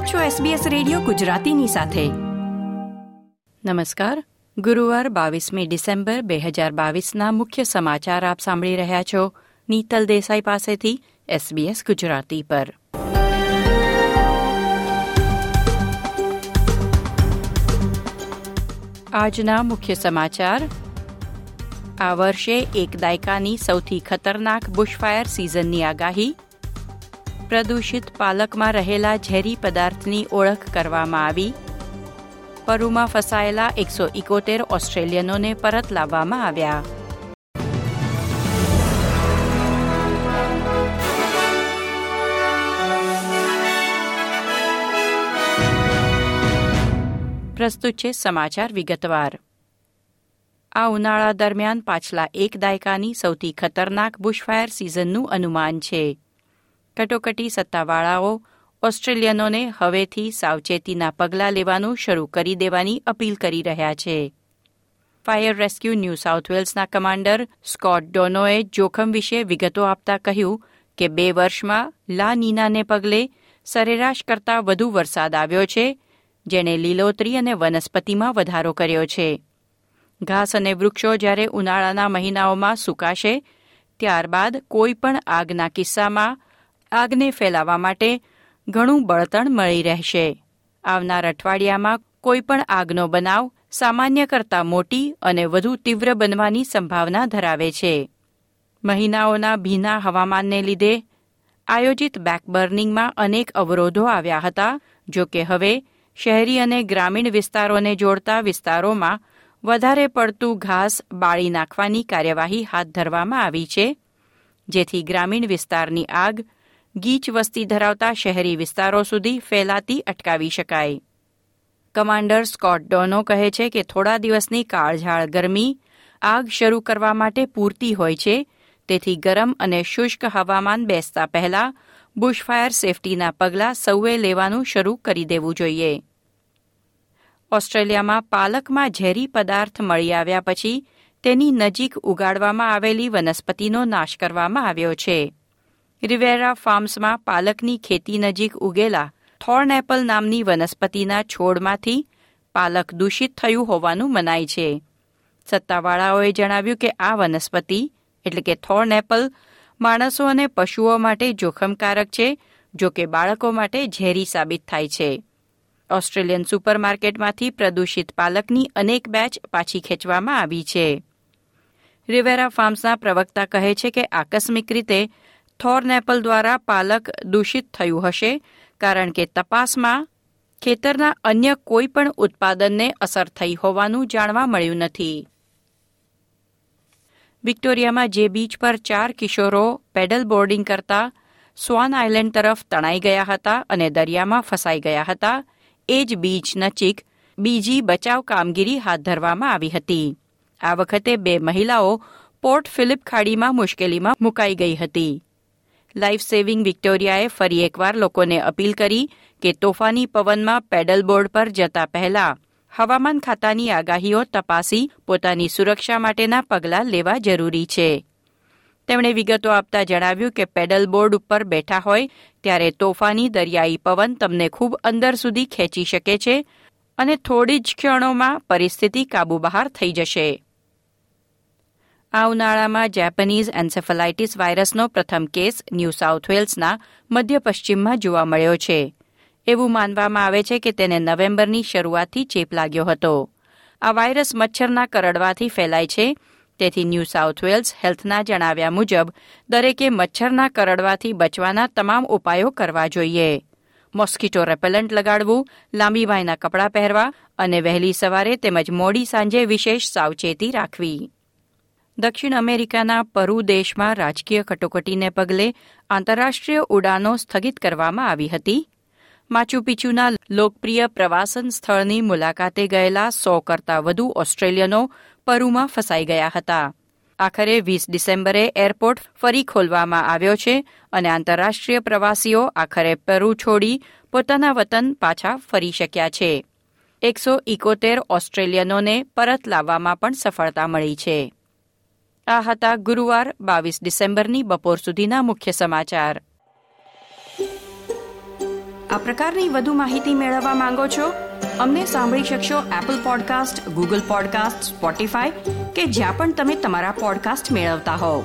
આપ છો SBS radio ગુજરાતીની સાથે. નમસ્કાર. ગુરુવાર બાવીસમી ડિસેમ્બર બે હજાર બાવીસના મુખ્ય સમાચાર આપ સાંભળી રહ્યા છો. નીતલ દેસાઈ પાસેથી SBS ગુજરાતી પર. આજના મુખ્ય સમાચાર. આ વર્ષે એક દાયકાની સૌથી ખતરનાક બુશફાયર સિઝનની આગાહી પ્રદૂષિત પાલકમાં રહેલા ઝેરી પદાર્થની ઓળખ કરવામાં આવી. પરુમાં ફસાયેલા એકસો ઇકોતેર ઓસ્ટ્રેલિયનોને પરત લાવવામાં આવ્યા. પ્રસ્તુત છે સમાચાર વિગતવાર. આ ઉનાળા દરમિયાન પાછલા એક દાયકાની સૌથી ખતરનાક બુશફાયર સિઝનનું અનુમાન છે. કટોકટી સત્તાવાળાઓ ઓસ્ટ્રેલિયનોને હવેથી સાવચેતીના પગલાં લેવાનું શરૂ કરી દેવાની અપીલ કરી રહ્યા છે. ફાયર રેસ્ક્યુ ન્યૂ સાઉથ વેલ્સના કમાન્ડર સ્કોટ ડોનોએ જોખમ વિશે વિગતો આપતા કહ્યું કે બે વર્ષમાં લા નીનાને પગલે સરેરાશ કરતાં વધુ વરસાદ આવ્યો છે, જેણે લીલોતરી અને વનસ્પતિમાં વધારો કર્યો છે. ઘાસ અને વૃક્ષો જ્યારે ઉનાળાના મહિનાઓમાં સુકાશે, ત્યારબાદ કોઈ પણ આગના કિસ્સામાં આગને ફેલાવવા માટે ઘણું બળતણ મળી રહેશે. આવનાર અઠવાડિયામાં કોઈપણ આગનો બનાવ સામાન્ય કરતાં મોટી અને વધુ તીવ્ર બનવાની સંભાવના ધરાવે છે. મહિનાઓના ભીના હવામાનને લીધે આયોજિત બેકબર્નિંગમાં અનેક અવરોધો આવ્યા હતા, જો કે હવે શહેરી અને ગ્રામીણ વિસ્તારોને જોડતા વિસ્તારોમાં વધારે પડતું ઘાસ બાળી નાખવાની કાર્યવાહી હાથ ધરવામાં આવી છે, જેથી ગ્રામીણ વિસ્તારની આગ ગીચ વસ્તી ધરાવતા શહેરી વિસ્તારો સુધી ફેલાતી અટકાવી શકાય. કમાન્ડર સ્કોટ ડોનો કહે છે કે થોડા દિવસની કાળઝાળ ગરમી આગ શરૂ કરવા માટે પૂરતી હોય છે, તેથી ગરમ અને શુષ્ક હવામાન બેસતા પહેલા બુશફાયર સેફટીના પગલાં સૌએ લેવાનું શરૂ કરી દેવું જોઈએ. ઓસ્ટ્રેલિયામાં પાલકમાં ઝેરી પદાર્થ મળી આવ્યા પછી તેની નજીક ઉગાડવામાં આવેલી વનસ્પતિનો નાશ કરવામાં આવ્યો છે. રિવેરા ફાર્મ્સમાં પાલકની ખેતી નજીક ઉગેલા થોર્ન એપલ નામની વનસ્પતિના છોડમાંથી પાલક દૂષિત થયું હોવાનું મનાય છે. સત્તાવાળાઓએ જણાવ્યું કે આ વનસ્પતિ, એટલે કે થોર્ન એપલ, માણસો અને પશુઓ માટે જોખમકારક છે, જો કે બાળકો માટે ઝેરી સાબિત થાય છે. ઓસ્ટ્રેલિયન સુપરમાર્કેટમાંથી પ્રદૂષિત પાલકની અનેક બેચ પાછી ખેંચવામાં આવી છે. રિવેરા ફાર્મ્સના પ્રવક્તા કહે છે કે આકસ્મિક રીતે થોર્નેપલ દ્વારા પાલક દૂષિત થયું હશે કારણ કે તપાસમાં ખેતરના અન્ય કોઈ પણ ઉત્પાદનને અસર થઈ હોવાનું જાણવા મળ્યું નથી. વિક્ટોરિયામાં જે બીચ પર ચાર કિશોરો પેડલ બોર્ડિંગ કરતા સ્વાન આઇલેન્ડ તરફ તણાઈ ગયા હતા અને દરિયામાં ફસાઈ ગયા હતા, એ જ બીચ નજીક બીજી બચાવ કામગીરી હાથ ધરવામાં આવી હતી. આ વખતે બે મહિલાઓ પોર્ટ ફિલિપ ખાડીમાં મુશ્કેલીમાં મુકાઈ ગઈ હતી. લાઈફ સેવિંગ વિક્ટોરિયાએ ફરી એકવાર લોકોને અપીલ કરી કે તોફાની પવનમાં પેડલ બોર્ડ પર જતા પહેલા હવામાન ખાતાની આગાહીઓ તપાસી પોતાની સુરક્ષા માટેના પગલાં લેવા જરૂરી છે. તેમણે વિગતો આપતા જણાવ્યું કે પેડલ બોર્ડ ઉપર બેઠા હોય ત્યારે તોફાની દરિયાઈ પવન તમને ખૂબ અંદર સુધી ખેંચી શકે છે અને થોડી જ ક્ષણોમાં પરિસ્થિતિ કાબુ બહાર થઈ જશે. આ ઉનાળામાં જેપનીઝ એન્સેફલાઇટીસ વાયરસનો પ્રથમ કેસ ન્યૂ સાઉથ વેલ્સના મધ્ય પશ્ચિમમાં જોવા મળ્યો છે. એવું માનવામાં આવે છે કે તેને નવેમ્બરની શરૂઆતથી ચેપ લાગ્યો હતો. આ વાયરસ મચ્છરના કરડવાથી ફેલાય છે. તેથી ન્યૂ સાઉથ વેલ્સ હેલ્થના જણાવ્યા મુજબ, દરેકે મચ્છરના કરડવાથી બચવાના તમામ ઉપાયો કરવા જોઈએ. મોસ્કીટો રેપેલન્ટ લગાડવું, લાંબી વાયના કપડાં પહેરવા અને વહેલી સવારે તેમજ મોડી સાંજે વિશેષ સાવચેતી રાખવી. દક્ષિણ અમેરિકાના પરુ દેશમાં રાજકીય કટોકટીને પગલે આંતરરાષ્ટ્રીય ઉડાનો સ્થગિત કરવામાં આવી હતી. માચુપિચુના લોકપ્રિય પ્રવાસન સ્થળની મુલાકાતે ગયેલા સો કરતાં વધુ ઓસ્ટ્રેલિયનો પરુમાં ફસાઈ ગયા હતા. આખરે વીસ ડિસેમ્બરે એરપોર્ટ ફરી ખોલવામાં આવ્યો છે અને આંતરરાષ્ટ્રીય પ્રવાસીઓ આખરે પરુ છોડી પોતાના વતન પાછા ફરી શક્યા છે. એકસો ઇકોતેર ઓસ્ટ્રેલિયનોને પરત લાવવામાં પણ સફળતા મળી છે. આ હતા ગુરુવાર બાવીસ ડિસેમ્બરની બપોર સુધીના મુખ્ય સમાચાર. આ પ્રકારની વધુ માહિતી મેળવવા માંગો છો? અમને સાંભળી શકશો Apple podcast Google podcast Spotify કે જ્યાં પણ તમે તમારા પોડકાસ્ટ મેળવતા હોવ.